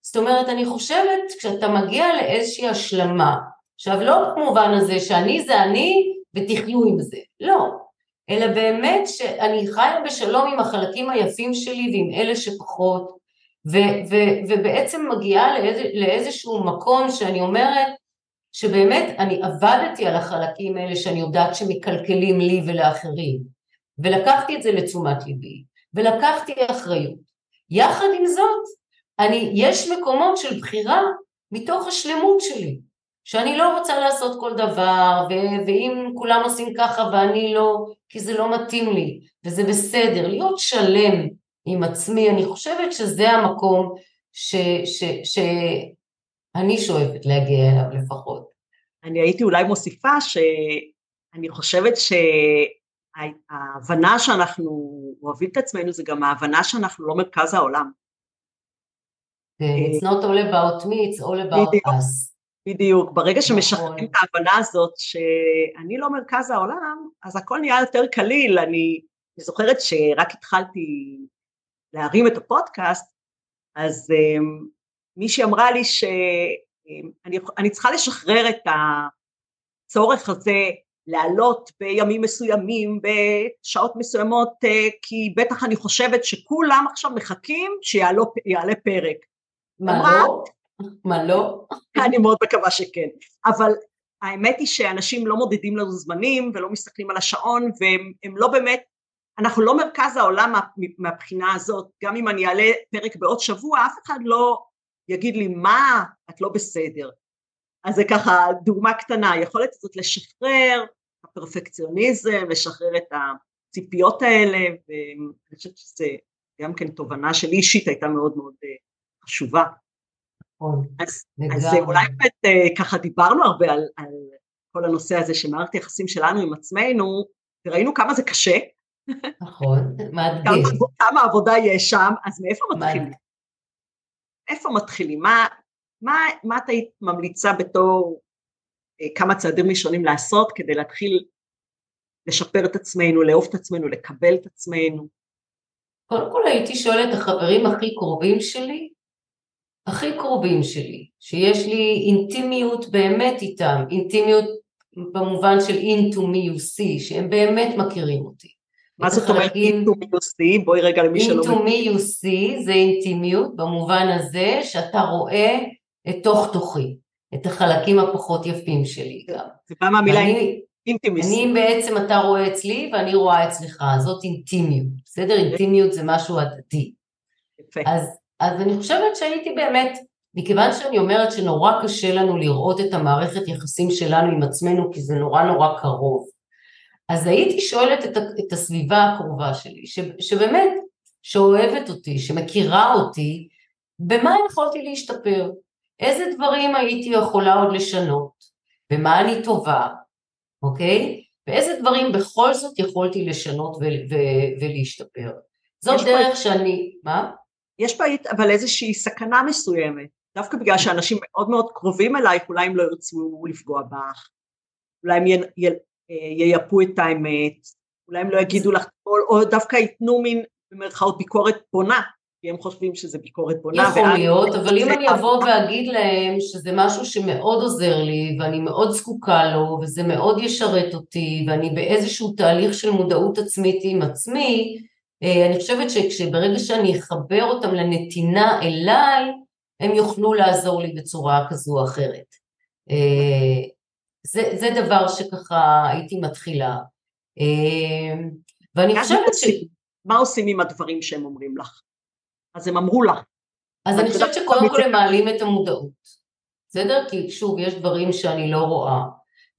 S2: זאת אומרת, אני חושבת, כשאתה מגיע לאיזושהי השלמה, עכשיו לא במובן הזה שאני זה אני ותחיו עם זה, לא. אלא באמת שאני חיה בשלום עם החלקים היפים שלי ועם אלה שפחות, ו- ו- ובעצם מגיעה לאיז, לאיזשהו מקום שאני אומרת שבאמת אני עבדתי על החלקים האלה שאני יודעת שמקלקלים לי ולאחרים, ולקחתי את זה לתשומת ליבי, ולקחתי אחריות. יחד עם זאת, אני, יש מקומות של בחירה מתוך השלמות שלי. שאני לא רוצה לעשות כל דבר, ו- ואם כולם עושים ככה ואני לא, כי זה לא מתאים לי, וזה בסדר, להיות שלם עם עצמי, אני חושבת שזה המקום שאני ש- ש- שואפת להגיע אליו לפחות.
S1: אני הייתי אולי מוסיפה שאני חושבת ההבנה שאנחנו אוהבים את עצמנו זה גם ההבנה שאנחנו לא מרכז העולם.
S2: כן, it's not all about me, it's all about
S1: בדיוק,
S2: us.
S1: בדיוק, ברגע
S2: נכון.
S1: שמשחררים את ההבנה הזאת שאני לא מרכז העולם, אז הכל נהיה יותר קליל, אני, אני זוכרת שרק התחלתי להרים את הפודקאסט, אז um, מישהי אמרה לי שאני אני צריכה לשחרר את הצורך הזה לעלות בימים מסוימים, בשעות מסוימות, אה, כי בטח אני חושבת שכולם עכשיו מחכים שיעלה פרק.
S2: מה
S1: אמרה,
S2: לא? מה לא?
S1: אני מאוד מקווה שכן, אבל האמת היא שאנשים לא מודדים לנו זמנים ולא מסתכלים על השעון והם לא באמת, אנחנו לא מרכז העולם מה, מהבחינה הזאת, גם אם אני אעלה פרק בעוד שבוע, אף אחד לא יגיד לי מה, את לא בסדר. אז זה ככה דוגמה קטנה, היכולת הזאת לשחרר הפרפקציוניזם, לשחרר את הציפיות האלה, ואני חושבת שזה גם כן תובנה שלי אישית הייתה מאוד מאוד אה, חשובה.
S2: נכון,
S1: אז. אז אולי באמת אה, ככה דיברנו הרבה על, על כל הנושא הזה של מערכת היחסים שלנו עם עצמנו, וראינו כמה זה קשה,
S2: נכון,
S1: כמה,
S2: מאתגר.
S1: כמה עבודה יש שם, אז מאיפה מתחילים? איפה מתחילים? מה, מה, מה את היית ממליצה בתור אה, כמה צעדים ראשונים לעשות כדי להתחיל לשפר את עצמנו, לאהוב את עצמנו, לקבל את עצמנו?
S2: קודם כל הייתי שואלת את החברים הכי קרובים שלי, הכי קרובים שלי, שיש לי אינטימיות באמת איתם, אינטימיות במובן של see, שהם באמת מכירים אותי.
S1: מה
S2: את
S1: זאת אומרת
S2: החלקים-
S1: אינטו מיוסי? בואי רגע למי שלא
S2: into me you see זה אינטימיות במובן הזה שאתה רואה את תוך תוכי, את החלקים הפחות יפים שלי גם.
S1: זה בא מהמילה אינטימיסי.
S2: אני בעצם אתה רואה אצלי ואני רואה אצלך, זאת אינטימיות, בסדר? אינטימיות זה משהו הדדי.
S1: יפה.
S2: אז, אז אני חושבת שהייתי באמת, מכיוון שאני אומרת שנורא קשה לנו לראות את המערכת יחסים שלנו עם עצמנו, כי זה נורא נורא קרוב, אז הייתי שואלת את, את הסביבה הקרובה שלי, ש, שבאמת, שאוהבת אותי, שמכירה אותי, במה יכולתי להשתפר? איזה דברים הייתי יכולה עוד לשנות? במה אני טובה? אוקיי? ואיזה דברים בכל זאת יכולתי לשנות ו- ו- ולהשתפר? זאת
S1: יש פה-
S2: דרך שאני, מה?
S1: יש בה אבל איזושהי סכנה מסוימת, דווקא בגלל שאנשים מאוד מאוד קרובים אלייך, אולי הם לא ירצו לפגוע בך, אולי הם י, י, ייפו את האמת, אולי הם לא יגידו לך, או, או דווקא ייתנו מין במרכאות ביקורת בונה, כי הם חושבים שזה ביקורת בונה.
S2: יכול להיות, אבל אם אני אבוא ואגיד להם שזה משהו שמאוד עוזר לי ואני מאוד זקוקה לו וזה מאוד ישרת אותי ואני באיזשהו תהליך של מודעות עצמית עם עצמי, אה, אני חושבת שברגע שאני אחבר אותם לנתינה אליי, הם יוכלו לעזור לי בצורה כזו או אחרת. זה, זה דבר שככה הייתי מתחילה. אה, ואני חושבת ש...
S1: מה עושים עם הדברים שהם אומרים לך? אז הם אמרו לך,
S2: אז אני חושבת שקודם כל הם מעלים את המודעות, בסדר? כי שוב, יש דברים שאני לא רואה.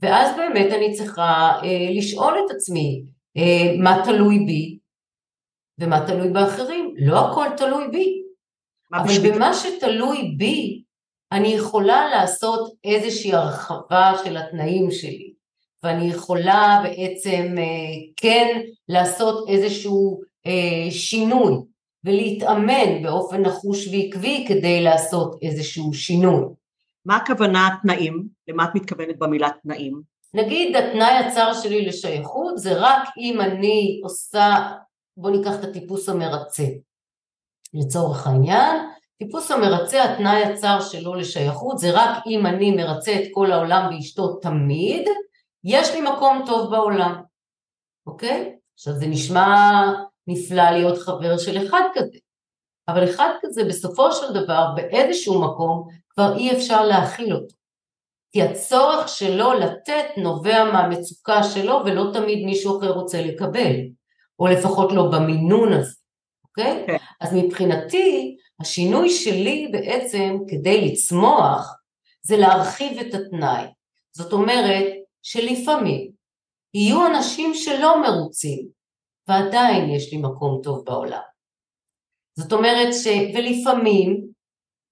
S2: ואז באמת אני צריכה אה, לשאול את עצמי אה, מה תלוי בי ומה תלוי באחרים. לא הכל תלוי בי, אבל
S1: בשבילי?
S2: במה שתלוי בי, אני יכולה לעשות איזושהי הרחבה של התנאים שלי, ואני יכולה בעצם אה, כן לעשות איזשהו אה, שינוי, ולהתאמן באופן נחוש ועקבי כדי לעשות איזשהו שינוי.
S1: מה הכוונה תנאים? למה את מתכוונת במילה תנאים?
S2: נגיד התנאי הצר שלי לשייכות זה רק אם אני עושה, בוא ניקח את הטיפוס המרצה לצורך העניין, טיפוס המרצה התנאי הצר שלו לשייכות זה רק אם אני מרצה את כל העולם ואשתו תמיד, יש לי מקום טוב בעולם, אוקיי? עכשיו זה נשמע נפלא להיות חבר של אחד כזה, אבל אחד כזה בסופו של דבר באיזשהו מקום כבר אי אפשר להכיל אותו. כי הצורך שלו לתת נובע מהמצוקה שלו ולא תמיד מישהו אחר רוצה לקבל, או לפחות לא במינון הזה, אוקיי?
S1: כן.
S2: אז מבחינתי, השינוי שלי בעצם כדי לצמוח, זה להרחיב את התנאי. זאת אומרת שלפעמים יהיו אנשים שלא מרוצים, ועדיין יש לי מקום טוב בעולם. זאת אומרת ש... ולפעמים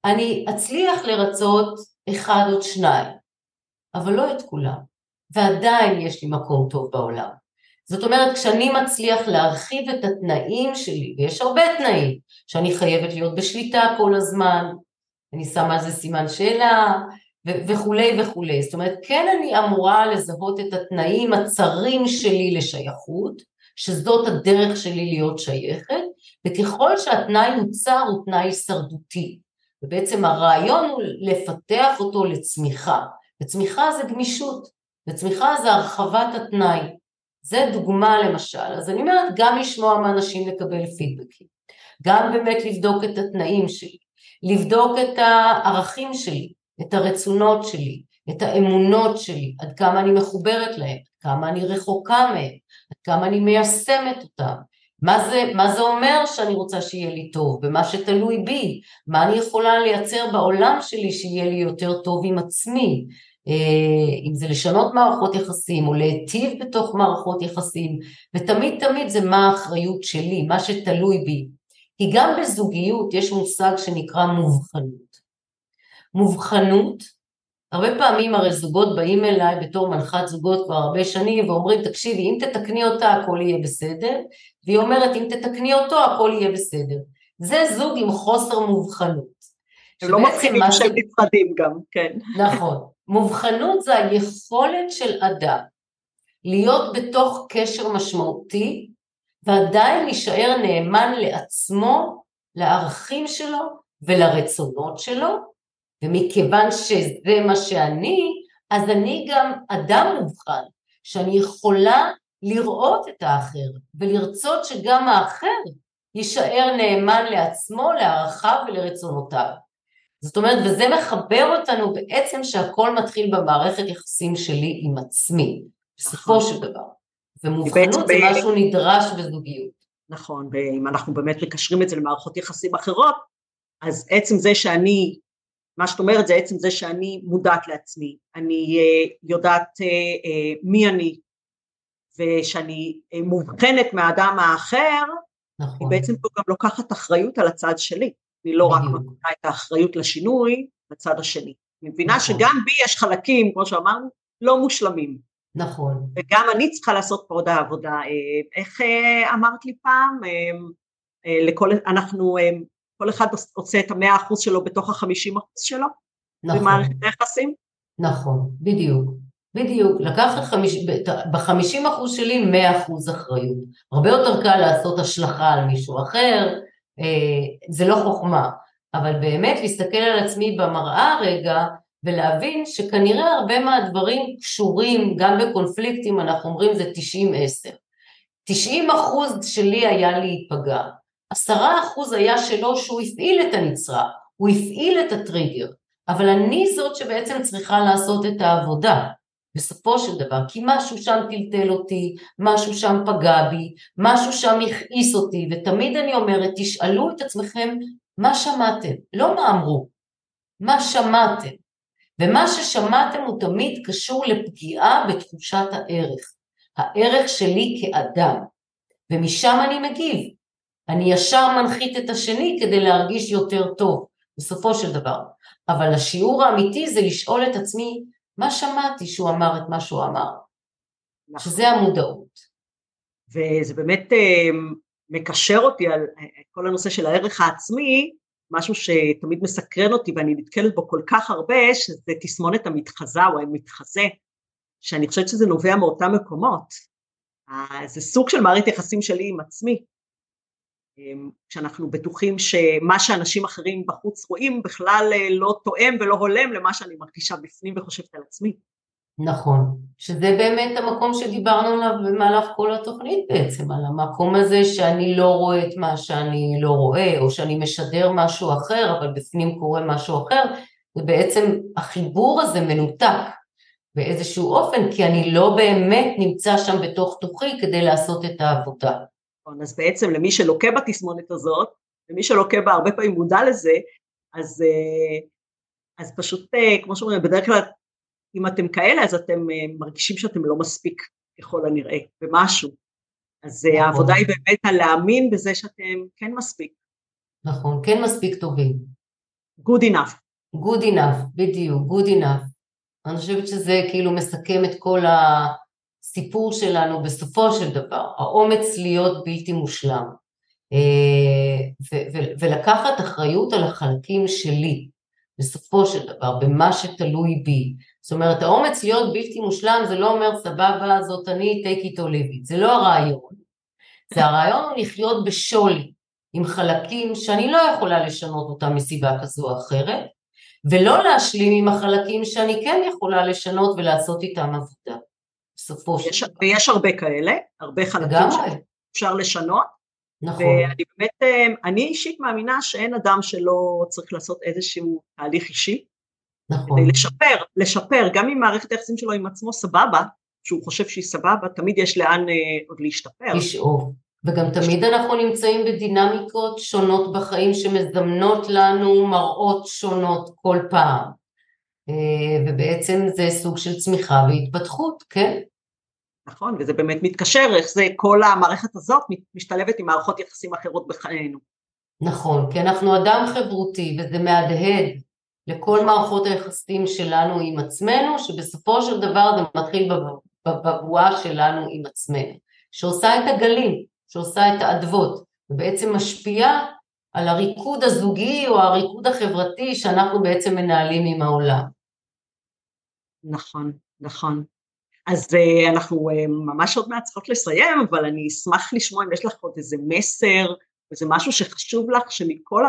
S2: אני אצליח לרצות אחד או שניים, אבל לא את כולם, ועדיין יש לי מקום טוב בעולם. זאת אומרת, כשאני מצליח להרחיב את התנאים שלי, ויש הרבה תנאים, שאני חייבת להיות בשליטה כל הזמן, אני שמה על זה סימן שאלה, וכולי וכולי. זאת אומרת, כן אני אמורה לזהות את התנאים הצרים שלי לשייכות, שזאת הדרך שלי להיות שייכת, וככל שהתנאי מוצר הוא תנאי הישרדותי. ובעצם הרעיון הוא לפתח אותו לצמיחה. וצמיחה זה גמישות, וצמיחה זה הרחבת התנאי. זה דוגמה למשל. אז אני אומרת, גם לשמוע מאנשים לקבל פידבקים, גם באמת לבדוק את התנאים שלי, לבדוק את הערכים שלי, את הרצונות שלי, את האמונות שלי, עד כמה אני מחוברת להם, עד כמה אני רחוקה מהם, עד כמה אני מיישמת אותם, מה זה, מה זה אומר שאני רוצה שיהיה לי טוב, במה שתלוי בי, מה אני יכולה לייצר בעולם שלי שיהיה לי יותר טוב עם עצמי, אם זה לשנות מערכות יחסים או להיטיב בתוך מערכות יחסים, ותמיד תמיד זה מה האחריות שלי, מה שתלוי בי. כי גם בזוגיות יש מושג שנקרא מובחנות. מובחנות, הרבה פעמים הרי זוגות באים אליי בתור מנחת זוגות כבר הרבה שנים ואומרים תקשיבי אם תתקני אותה הכל יהיה בסדר והיא אומרת אם תתקני אותו הכל יהיה בסדר. זה זוג עם חוסר מובחנות.
S1: הם לא מבחינים שהם נפרדים גם, כן.
S2: נכון. מובחנות זה היכולת של אדם להיות בתוך קשר משמעותי ועדיין להישאר נאמן לעצמו, לערכים שלו ולרצונות שלו ומכיוון שזה מה שאני, אז אני גם אדם מובחן, שאני יכולה לראות את האחר ולרצות שגם האחר יישאר נאמן לעצמו, לערכיו ולרצונותיו. זאת אומרת, וזה מחבר אותנו בעצם שהכל מתחיל במערכת יחסים שלי עם עצמי, בסופו נכון. של דבר. ומובחנות זה משהו נדרש בזוגיות.
S1: נכון, ואם אנחנו באמת מקשרים את זה למערכות יחסים אחרות, אז עצם זה שאני מה שאת אומרת זה עצם זה שאני מודעת לעצמי, אני uh, יודעת uh, uh, מי אני ושאני מובחנת מהאדם האחר, נכון. היא בעצם פה גם לוקחת אחריות על הצד שלי, אני לא רק מקבלה את האחריות לשינוי לצד השני. אני מבינה נכון. שגם בי יש חלקים, כמו שאמרנו, לא מושלמים.
S2: נכון.
S1: וגם אני צריכה לעשות פה עוד העבודה. איך אמרת לי פעם? לכל, אנחנו כל אחד עושה את המאה אחוז שלו בתוך החמישים אחוז שלו, נכון. במערכת היחסים.
S2: נכון, בדיוק, בדיוק, לקחת חמיש, בחמישים אחוז שלי מאה אחוז אחריות, הרבה יותר קל לעשות השלכה על מישהו אחר, אה, זה לא חוכמה, אבל באמת להסתכל על עצמי במראה רגע ולהבין שכנראה הרבה מהדברים קשורים גם בקונפליקטים, אנחנו אומרים זה 90-10. 90 אחוז שלי היה להיפגע, עשרה אחוז היה שלו שהוא הפעיל את הנצרה, הוא הפעיל את הטריגר, אבל אני זאת שבעצם צריכה לעשות את העבודה, בסופו של דבר, כי משהו שם טלטל אותי, משהו שם פגע בי, משהו שם הכעיס אותי, ותמיד אני אומרת, תשאלו את עצמכם מה שמעתם, לא מה אמרו, מה שמעתם, ומה ששמעתם הוא תמיד קשור לפגיעה בתחושת הערך, הערך שלי כאדם, ומשם אני מגיב, אני ישר מנחית את השני כדי להרגיש יותר טוב, בסופו של דבר. אבל השיעור האמיתי זה לשאול את עצמי, מה שמעתי שהוא אמר את מה שהוא אמר? נכון. שזה המודעות.
S1: וזה באמת אה, מקשר אותי על אה, כל הנושא של הערך העצמי, משהו שתמיד מסקרן אותי ואני נתקלת בו כל כך הרבה, שזה תסמונת המתחזה או המתחזה, שאני חושבת שזה נובע מאותם מקומות. אה, זה סוג של מערכת יחסים שלי עם עצמי, אמ, כשאנחנו בטוחים שמה שאנשים אחרים בחוץ רואים בכלל אה, לא תואם ולא הולם למה שאני מרגישה בפנים וחושבת על עצמי.
S2: נכון, שזה באמת המקום שדיברנו עליו במהלך כל התוכנית בעצם, על המקום הזה שאני לא רואה את מה שאני לא רואה, או שאני משדר משהו אחר, אבל בפנים קורה משהו אחר, ובעצם החיבור הזה מנותק באיזשהו אופן, כי אני לא באמת נמצא שם בתוך תוכי כדי לעשות את העבודה.
S1: נכון, אז בעצם למי שלוקה בתסמונת הזאת, למי שלוקה בה הרבה פעמים מודע לזה, אז, אה, אז פשוט אה, כמו שאומרים בדרך כלל אם אתם כאלה אז אתם אה, מרגישים שאתם לא מספיק ככל הנראה במשהו, אז נכון. העבודה היא באמת על להאמין בזה שאתם כן מספיק.
S2: נכון, כן מספיק טובים.
S1: Good enough.
S2: Good enough, בדיוק, good enough. אני חושבת שזה כאילו מסכם את כל ה... הסיפור שלנו בסופו של דבר, האומץ להיות בלתי מושלם, אה, ולקחת אחריות על החלקים שלי, בסופו של דבר, במה שתלוי בי. זאת אומרת, האומץ להיות בלתי מושלם זה לא אומר סבבה, זאת אני, take it or leave it, זה לא הרעיון. זה הרעיון הוא לחיות בשולי, עם חלקים שאני לא יכולה לשנות אותם מסיבה כזו או אחרת, ולא להשלים עם החלקים שאני כן יכולה לשנות ולעשות איתם עבודה. בסופו
S1: של דבר. ויש הרבה כאלה, הרבה חלקים שאפשר לשנות.
S2: נכון.
S1: ואני באמת, אה, אני אישית מאמינה שאין אדם שלא צריך לעשות איזשהו תהליך אישי.
S2: נכון.
S1: כדי לשפר, לשפר, גם אם מערכת היחסים שלו עם עצמו סבבה, שהוא חושב שהיא סבבה, תמיד יש לאן אה, עוד להשתפר.
S2: לשאוף. וגם תמיד אנחנו נמצאים בדינמיקות שונות בחיים שמזמנות לנו מראות שונות כל פעם. אה, ובעצם זה סוג של צמיחה והתפתחות, כן?
S1: נכון, וזה באמת מתקשר, איך זה כל המערכת הזאת משתלבת עם מערכות יחסים אחרות בחיינו.
S2: נכון, כי אנחנו אדם חברותי וזה מהדהד לכל מערכות היחסים שלנו עם עצמנו, שבסופו של דבר זה מתחיל בבועה שלנו עם עצמנו, שעושה את הגלים, שעושה את האדוות, ובעצם משפיעה על הריקוד הזוגי או הריקוד החברתי שאנחנו בעצם מנהלים עם העולם.
S1: נכון, נכון. אז uh, אנחנו uh, ממש עוד מעט צריכות לסיים, אבל אני אשמח לשמוע אם יש לך עוד איזה מסר, איזה משהו שחשוב לך, שמכל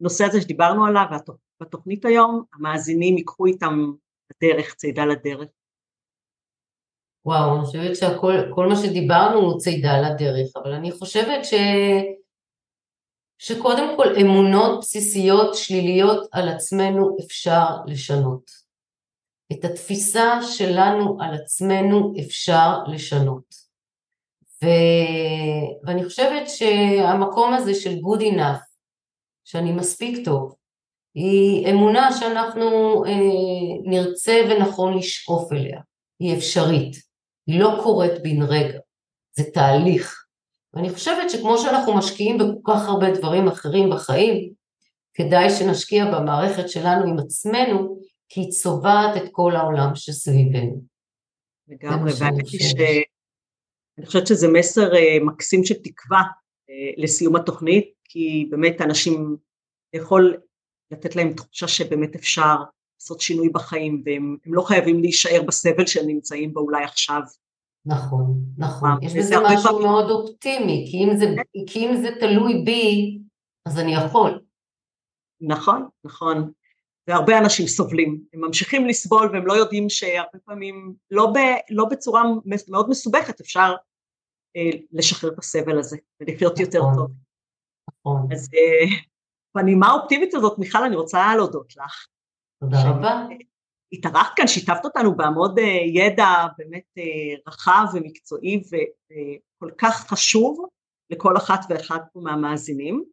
S1: הנושא הזה שדיברנו עליו, בתוכנית היום, המאזינים ייקחו איתם לדרך, צידה לדרך.
S2: וואו, אני חושבת שכל מה שדיברנו הוא צידה לדרך, אבל אני חושבת ש... שקודם כל אמונות בסיסיות שליליות על עצמנו אפשר לשנות. את התפיסה שלנו על עצמנו אפשר לשנות. ו... ואני חושבת שהמקום הזה של good enough, שאני מספיק טוב, היא אמונה שאנחנו אה, נרצה ונכון לשאוף אליה, היא אפשרית. היא לא קורית בן רגע, זה תהליך. ואני חושבת שכמו שאנחנו משקיעים בכל כך הרבה דברים אחרים בחיים, כדאי שנשקיע במערכת שלנו עם עצמנו, כי היא צובעת את כל העולם שסביבנו.
S1: לגמרי, ואני ש... אני חושבת שזה מסר uh, מקסים של תקווה uh, לסיום התוכנית, כי באמת אנשים יכול לתת להם תחושה שבאמת אפשר לעשות שינוי בחיים והם לא חייבים להישאר בסבל שהם נמצאים בו אולי עכשיו.
S2: נכון, נכון, יש בזה משהו פעם... מאוד אופטימי, כי אם, זה, כי אם זה תלוי בי, אז אני יכול.
S1: נכון, נכון, והרבה אנשים סובלים, הם ממשיכים לסבול והם לא יודעים שהרבה פעמים, לא, ב, לא בצורה מאוד מסובכת, אפשר אה, לשחרר את הסבל הזה ולחיות נכון, יותר טוב.
S2: נכון.
S1: אז אה, בנימה האופטימית הזאת, מיכל, אני רוצה להודות לך.
S2: תודה רבה.
S1: התארחת כאן, שיתפת אותנו בעמוד אה, ידע באמת אה, רחב ומקצועי וכל כך חשוב לכל אחת ואחד מהמאזינים.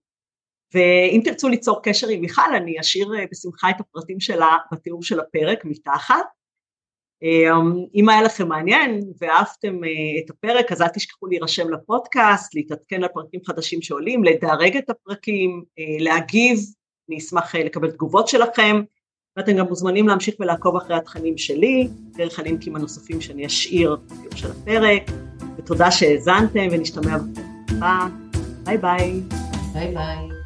S1: ואם תרצו ליצור קשר עם מיכל, אני אשאיר אה, בשמחה את הפרטים שלה בתיאור של הפרק מתחת. אם היה לכם מעניין ואהבתם את הפרק, אז אל תשכחו להירשם לפודקאסט, להתעדכן על פרקים חדשים שעולים, לדרג את הפרקים, להגיב, אני אשמח לקבל תגובות שלכם. ואתם גם מוזמנים להמשיך ולעקוב אחרי התכנים שלי, דרך הלינקים הנוספים שאני אשאיר בתיאור של הפרק, ותודה שהאזנתם ונשתמע בפרק הבא, ביי ביי.
S2: ביי ביי.